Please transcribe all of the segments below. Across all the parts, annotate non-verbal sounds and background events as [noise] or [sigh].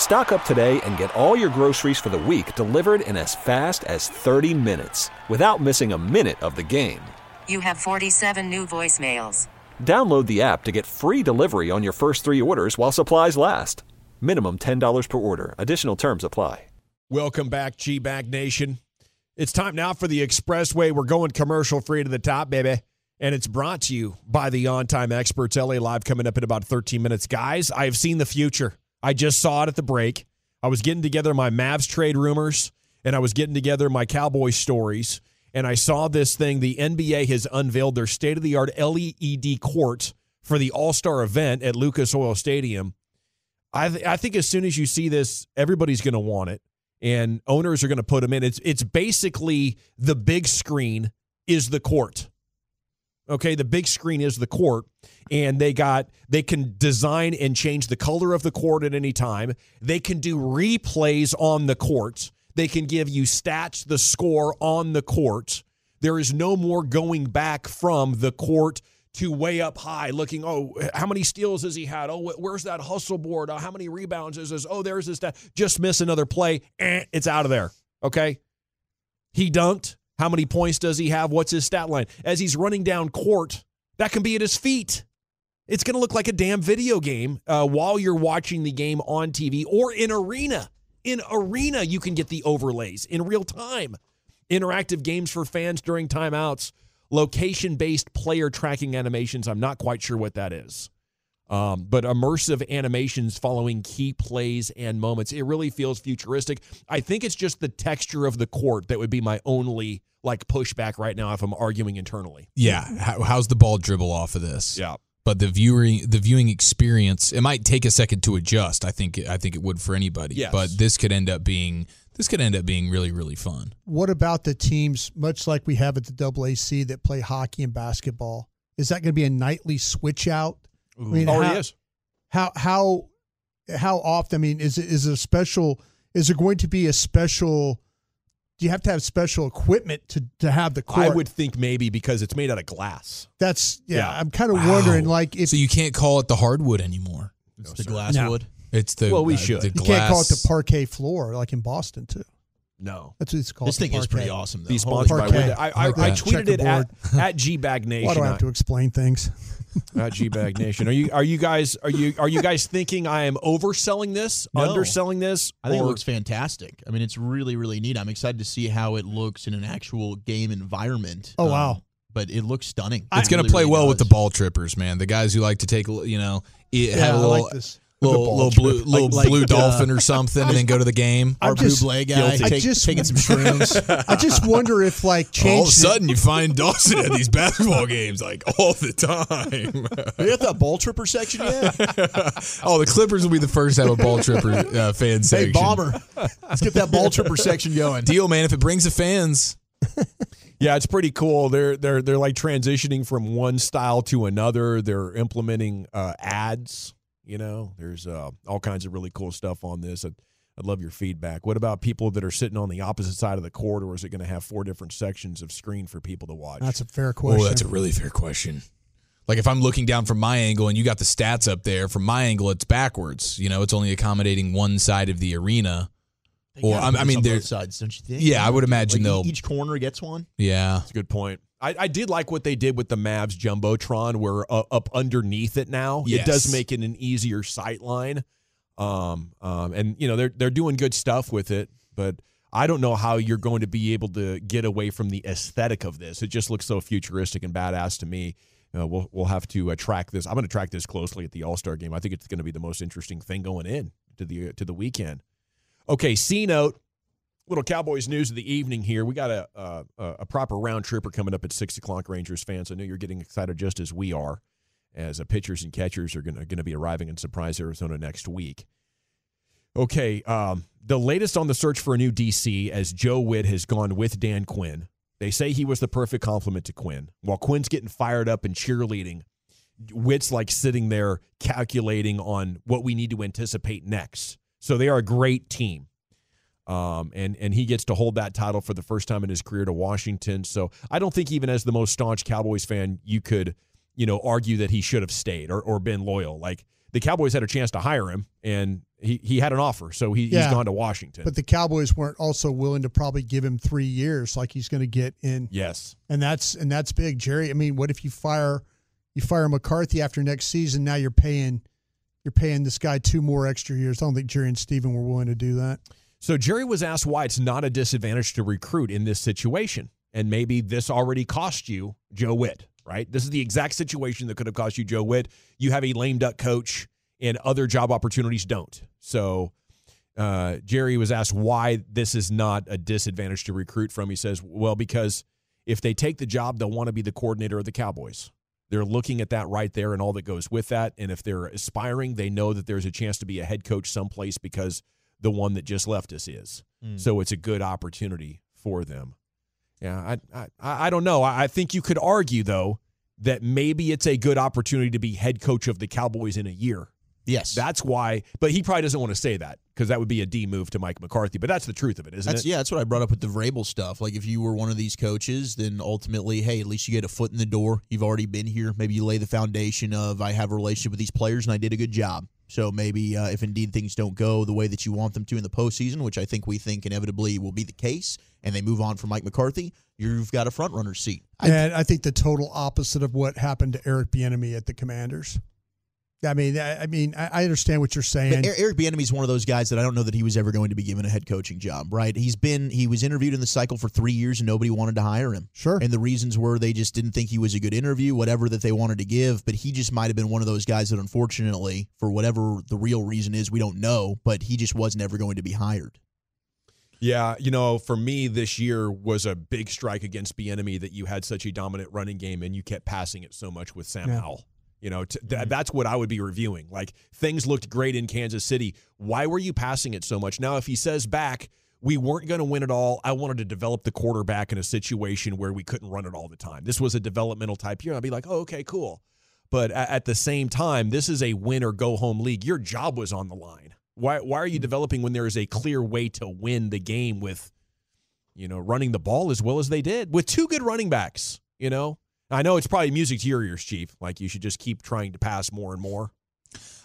Stock up today and get all your groceries for the week delivered in as fast as 30 minutes without missing a minute of the game. You have 47 new voicemails. Download the app to get free delivery on your first three orders while supplies last. Minimum $10 per order. Additional terms apply. Welcome back, G Bag Nation. It's time now for the Expressway. We're going commercial free to the top, baby. And it's brought to you by the on time experts. LA Live coming up in about 13 minutes. Guys, I have seen the future. I just saw it at the break. I was getting together my Mavs trade rumors and I was getting together my Cowboy stories. And I saw this thing. The NBA has unveiled their state of the art LED court for the All Star event at Lucas Oil Stadium. I, th- I think as soon as you see this, everybody's going to want it, and owners are going to put them in. It's it's basically the big screen is the court. Okay, the big screen is the court, and they got they can design and change the color of the court at any time. They can do replays on the court. They can give you stats, the score on the court. There is no more going back from the court to way up high, looking. Oh, how many steals has he had? Oh, where's that hustle board? Oh, how many rebounds is this? Oh, there's this. Stat. Just miss another play. Eh, it's out of there. Okay, he dunked. How many points does he have? What's his stat line? As he's running down court, that can be at his feet. It's going to look like a damn video game uh, while you're watching the game on TV or in arena. In arena, you can get the overlays in real time. Interactive games for fans during timeouts. Location based player tracking animations. I'm not quite sure what that is. Um, but immersive animations following key plays and moments. It really feels futuristic. I think it's just the texture of the court that would be my only like pushback right now if I'm arguing internally. Yeah, How, how's the ball dribble off of this? Yeah. But the viewing the viewing experience, it might take a second to adjust. I think I think it would for anybody. Yes. But this could end up being this could end up being really really fun. What about the teams, much like we have at the AAC, that play hockey and basketball? Is that going to be a nightly switch out? I mean, Already how, Oh, is. how how how often? I mean, is it is it a special? Is there going to be a special? Do you have to have special equipment to to have the court? I would think maybe because it's made out of glass. That's yeah. Yeah. I'm kind of Wow. wondering, like, if so you can't call it the hardwood anymore. It's the glass wood. It's the Well, we uh, should. the You you can't call it the parquet floor, like in Boston too. No. That's what it's called. This the thing is pretty awesome. Though. Be sponsored by Parquet. Window. I, I, I tweeted it at, at G Bag Nation. [laughs] Why do I have to explain things? [laughs] at G Bag Nation. Are you are you guys are you are you guys thinking I am overselling this, No. underselling this? I think or- it looks fantastic. I mean, it's really, really neat. I'm excited to see how it looks in an actual game environment. Oh, Um, wow. But it looks stunning. It's going to really, play really well with the ball trippers, man. The guys who like to take, you know, it, Yeah, have a I little, like this. Little, The ball little trip. blue, little Like- blue like, uh, dolphin or something, and then go to the game. Our I'm just- Buble guy I take- just- taking some shrooms. [laughs] I just wonder if like change. All of a sudden, you find Dawson at these basketball games like all the time. we got that ball tripper section yet? [laughs] oh, the Clippers will be the first to have a ball tripper uh, fan hey, section. bomber, let's get that ball tripper section going. Deal, man. If it brings the fans, Yeah, it's pretty cool. They're they're they're like transitioning from one style to another. They're implementing uh, ads. You know, there's uh, all kinds of really cool stuff on this. I'd, I'd love your feedback. What about people that are sitting on the opposite side of the court, or is it going to have four different sections of screen for people to watch? That's a fair question. oh, that's a really fair question. Like if I'm looking down from my angle and you got the stats up there, from my angle it's backwards. You know, it's only accommodating one side of the arena. They Well, gotta I- put I mean, on there- both sides, don't you think? Yeah, I would imagine Like, they'll- each corner gets one. Yeah, That's a good point. I, I did like what they did with the Mavs jumbotron, where uh, up underneath it now, it does make it an easier sight line. Um, um, and you know they're they're doing good stuff with it, but I don't know how you're going to be able to get away from the aesthetic of this. It just looks so futuristic and badass to me. Uh, we'll we'll have to uh, track this. I'm going to track this closely at the All Star game. I think it's going to be the most interesting thing going in to the to the weekend. Okay, C note little Cowboys news of the evening here. We got a a, a proper round tripper coming up at six o'clock. Rangers fans, I know you're getting excited just as we are, as pitchers and catchers are going to be arriving in Surprise, Arizona next week. Okay, um, the latest on the search for a new DC as Joe Whitt has gone with Dan Quinn. They say he was the perfect complement to Quinn. While Quinn's getting fired up and cheerleading, Whitt's like sitting there calculating on what we need to anticipate next. So they are a great team. Um, and and he gets to hold that title for the first time in his career to Washington. So I don't think even as the most staunch Cowboys fan, you could, you know, argue that he should have stayed or, or been loyal. Like the Cowboys had a chance to hire him, and he, he had an offer, so he, Yeah. he's gone to Washington. But the Cowboys weren't also willing to probably give him three years like he's going to get in, yes, and that's and that's big, Jerry. I mean, what if you fire you fire McCarthy after next season? Now you're paying you're paying this guy two more extra years. I don't think Jerry and Stephen were willing to do that. So Jerry was asked why it's not a disadvantage to recruit in this situation. And maybe this already cost you Joe Whitt, right? This is the exact situation that could have cost you Joe Whitt. You have a lame duck coach and other job opportunities don't. So uh, Jerry was asked why this is not a disadvantage to recruit from. He says, well, because if they take the job, they'll want to be the coordinator of the Cowboys. They're looking at that right there and all that goes with that. And if they're aspiring, they know that there's a chance to be a head coach someplace because the one that just left us is. Hmm. So it's a good opportunity for them. Yeah, I I, I don't know. I, I think you could argue though that maybe it's a good opportunity to be head coach of the Cowboys in a year. Yes. That's why, but he probably doesn't want to say that because that would be a D move to Mike McCarthy. But that's the truth of it, isn't That's it? yeah, that's what I brought up with the Vrabel stuff. Like if you were one of these coaches, then ultimately, hey, at least you get a foot in the door. You've already been here. Maybe you lay the foundation of I have a relationship with these players and I did a good job. So maybe uh, if indeed things don't go the way that you want them to in the postseason, which I think we think inevitably will be the case, and they move on from Mike McCarthy, you've got a front runner seat. and I think the total opposite of what happened to Eric Bieniemy at the Commanders. I mean, I, I mean, I I understand what you're saying. But Er- Eric Bieniemy is one of those guys that I don't know that he was ever going to be given a head coaching job. Right? He's been he was interviewed in the cycle for three years and nobody wanted to hire him. Sure. And the reasons were they just didn't think he was a good interview, whatever that they wanted to give. But he just might have been one of those guys that, unfortunately, for whatever the real reason is, we don't know. But he just wasn't ever going to be hired. Yeah, you know, for me, this year was a big strike against Bieniemy that you had such a dominant running game and you kept passing it so much with Sam Yeah. Howell. You know, t- th- mm-hmm. that's what I would be reviewing. Like things looked great in Kansas City. Why were you passing it so much? Now, if he says back, we weren't going to win it all. I wanted to develop the quarterback in a situation where we couldn't run it all the time. This was a developmental type year. I'd be like, oh, okay, cool. But a- at the same time, this is a win or go home league. Your job was on the line. Why, why are you mm-hmm. developing when there is a clear way to win the game with, you know, running the ball as well as they did with two good running backs? You know, I know it's probably music to your ears, Chief. Like you should just keep trying to pass more and more.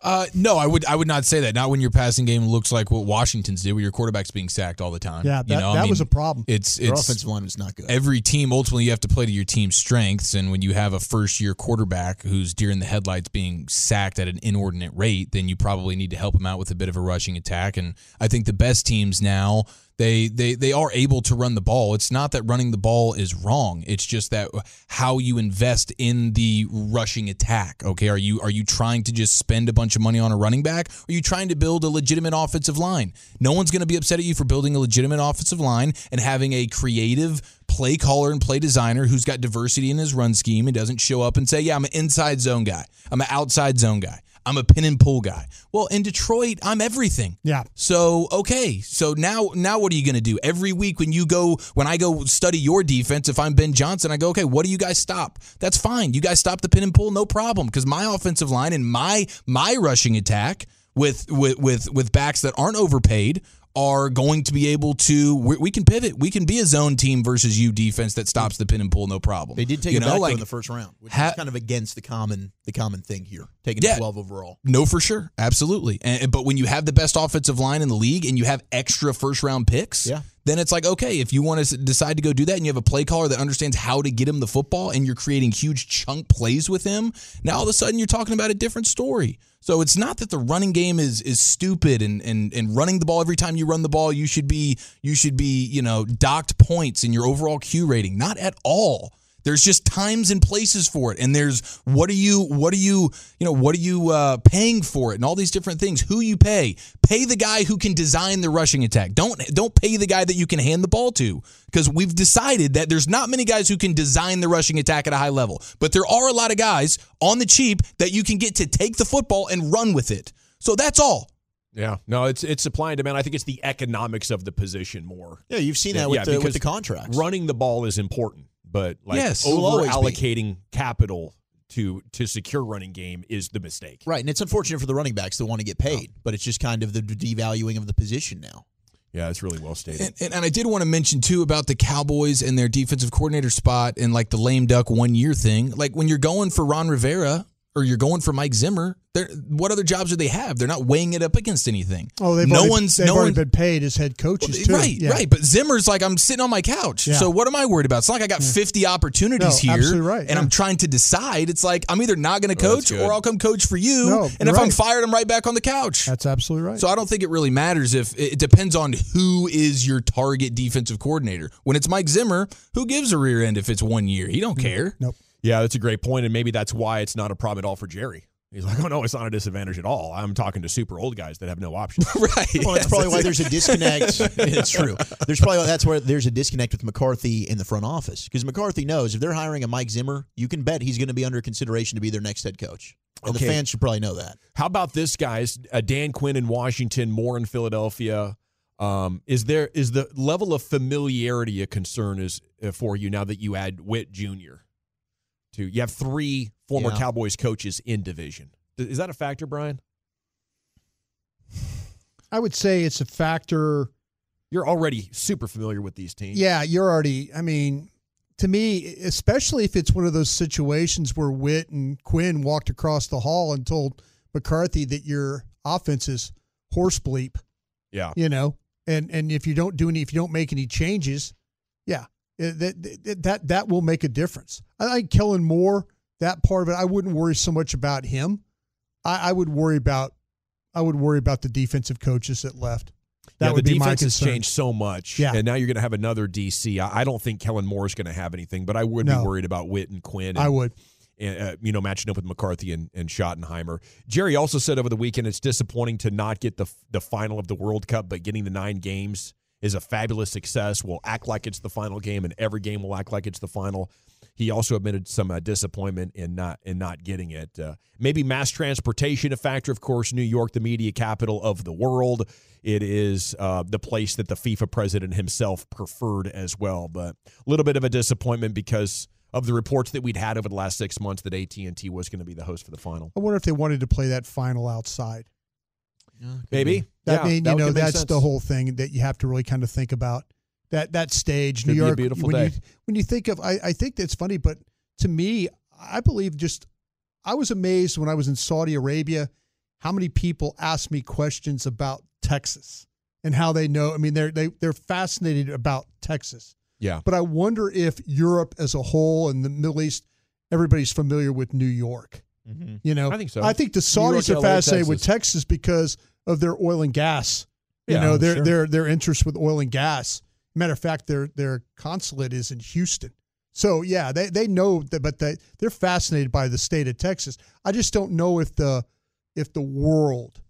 Uh, no, I would I would not say that. Not when your passing game looks like what Washington's did, where your quarterback's being sacked all the time. yeah, that, you know, I that was a problem. It's Their it's offensive line is not good. every team ultimately you have to play to your team's strengths and when you have a first year quarterback who's deer in the headlights being sacked at an inordinate rate then you probably need to help him out with a bit of a rushing attack and i think the best teams now they they they are able to run the ball. It's not that running the ball is wrong. It's just that how you invest in the rushing attack okay? Are you are you trying to just spend a bunch of money on a running back? Are you trying to build a legitimate offensive line? No one's going to be upset at you for building a legitimate offensive line and having a creative play caller and play designer who's got diversity in his run scheme and doesn't show up and say, Yeah, I'm an inside zone guy. I'm an outside zone guy. I'm a pin and pull guy. Well, in Detroit, I'm everything. Yeah. So okay, so now now what are you going to do every week when you go when I go study your defense? If I'm Ben Johnson, I go okay, what do you guys stop? That's fine. You guys stop the pin and pull, no problem, because my offensive line and my my rushing attack with with with with backs that aren't overpaid are going to be able to we, we can pivot. We can be a zone team versus you defense that stops the pin and pull, no problem. They did take you it know, back like in the first round, which ha- is kind of against the common the common thing here, taking Yeah. 12 overall. No, for sure, absolutely. And, but when you have the best offensive line in the league and you have extra first round picks, Yeah. then it's like okay, if you want to decide to go do that and you have a play caller that understands how to get him the football and you're creating huge chunk plays with him, now all of a sudden you're talking about a different story. So it's not that the running game is is stupid and and and running the ball every time you run the ball you should be you should be you know docked points in your overall Q rating. Not at all. There's just times and places for it, and there's what are you, what are you, you know, what are you uh, paying for it, and all these different things. Who you pay? Pay the guy who can design the rushing attack. Don't don't pay the guy that you can hand the ball to, because we've decided that there's not many guys who can design the rushing attack at a high level, but there are a lot of guys on the cheap that you can get to take the football and run with it. So that's all. Yeah, no, it's it's supply and demand. I think it's the economics of the position more. Yeah, you've seen that with, Yeah, the, with the contracts. Running the ball is important, but like Yes. Over allocating capital to to secure running game is the mistake. Right, and it's unfortunate for the running backs that want to get paid, but it's just kind of the devaluing of the position now. Yeah, it's really well stated. And, and, and I did want to mention too about the Cowboys and their defensive coordinator spot and like the lame duck one year thing. Like when you're going for Ron Rivera or you're going for Mike Zimmer, they're, what other jobs do they have? They're not weighing it up against anything. Oh, they've no already, one's they've no already one, been paid as head coaches too. Right, Yeah. right. But Zimmer's like, I'm sitting on my couch. Yeah. So what am I worried about? It's not like I got 50 opportunities No, here right, and yeah. I'm trying to decide. It's like I'm either not going to Oh, coach good. or I'll come coach for you. No, and you're if I'm fired, I'm right back on the couch. That's absolutely right. So I don't think it really matters if it depends on who is your target defensive coordinator. When it's Mike Zimmer, who gives a rear end if it's one year? He don't mm. care. nope. Yeah, that's a great point, and maybe that's why it's not a problem at all for Jerry. He's like, [laughs] oh no, it's not a disadvantage at all. I'm talking to super old guys that have no options. [laughs] right. Well, that's probably why there's a disconnect. [laughs] it's true. There's probably that's where there's a disconnect with McCarthy in the front office because McCarthy knows if they're hiring a Mike Zimmer, you can bet he's going to be under consideration to be their next head coach. And Okay. the fans should probably know that. How about this, guys? Uh, Dan Quinn in Washington, Moore in Philadelphia. Um, is there is the level of familiarity a concern is uh, for you now that you add Whitt Jr. to you have three former Yeah. Cowboys coaches in division? Is that a factor, Brian? [sighs] I would say it's a factor. You're already super familiar with these teams. Yeah, you're already. I mean, to me, especially if it's one of those situations where Whitt and Quinn walked across the hall and told McCarthy that your offense is horse bleep, yeah. you know, and and if you don't do any, if you don't make any changes, yeah, that that that, that will make a difference. I like Kellen Moore. That part of it, I wouldn't worry so much about him. I, I would worry about, I would worry about the defensive coaches that left. That yeah, would the be my defense has changed so much. Yeah. And now you're going to have another DC. I, I don't think Kellen Moore is going to have anything, but I would No. be worried about Whitt and Quinn. And, I would. and, uh, you know, matching up with McCarthy and, and Schottenheimer. Jerry also said over the weekend it's disappointing to not get the the final of the World Cup, but getting the nine games is a fabulous success. We'll act like it's the final game, and every game will act like it's the final. He also admitted some uh, disappointment in not in not getting it. Uh, maybe mass transportation a factor. Of course, New York, the media capital of the world. It is uh, the place that the FIFA president himself preferred as well. But a little bit of a disappointment because of the reports that we'd had over the last six months that AT and T was going to be the host for the final. I wonder if they wanted to play that final outside. Maybe That Yeah, mean, that you know, that's the whole thing that you have to really kind of think about. That that stage, New York. beautiful when day. You, when you think of, I, I think that's funny, but to me, I believe just I was amazed when I was in Saudi Arabia how many people asked me questions about Texas and how they know. I mean, they're they, they're fascinated about Texas. Yeah. But I wonder if Europe as a whole and the Middle East, everybody's familiar with New York. Mm-hmm. You know, I think so. I think the New York, Saudis are LA, fascinated with Texas. Texas because of their oil and gas. You Yeah, know, their sure. their their interest with oil and gas. Matter of fact, their their consulate is in Houston. So yeah, they they know that, but they they're fascinated by the state of Texas. I just don't know if the if the world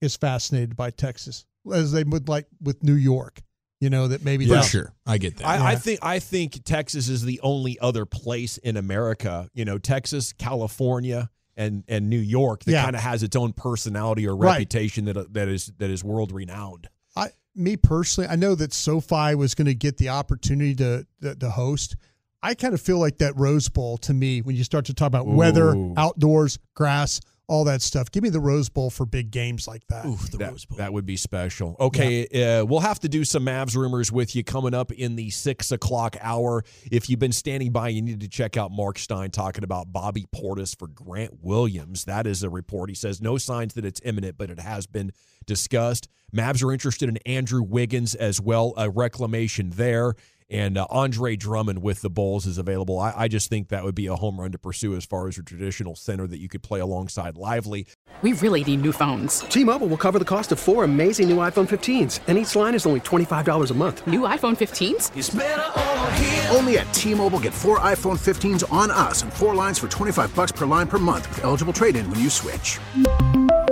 is fascinated by Texas as they would like with New York. You know that maybe For they- sure. I get that. I, I think I think Texas is the only other place in America, you know, Texas, California, and and New York that Yeah. kind of has its own personality or Right. reputation that that is that is world renowned. I, me personally, I know that SoFi was going to get the opportunity to, to to host. I kind of feel like that Rose Bowl to me when you start to talk about weather, outdoors, grass, all that stuff. Give me the Rose Bowl for big games like that. Ooh, the that, Rose Bowl. that would be special. Okay, uh, we'll have to do some Mavs rumors with you coming up in the six o'clock hour. If you've been standing by, you need to check out Marc Stein talking about Bobby Portis for Grant Williams. That is a report. He says no signs that it's imminent, but it has been discussed. Mavs are interested in Andrew Wiggins as well, a reclamation there. And uh, Andre Drummond with the Bulls is available. I, I just think that would be a home run to pursue as far as a traditional center that you could play alongside Lively. We really need new phones. T-Mobile will cover the cost of four amazing new iPhone 15s, and each line is only $25 a month. New iPhone 15s? Only at T-Mobile get four iPhone 15s on us and four lines for 25 bucks per line per month with eligible trade-in when you switch.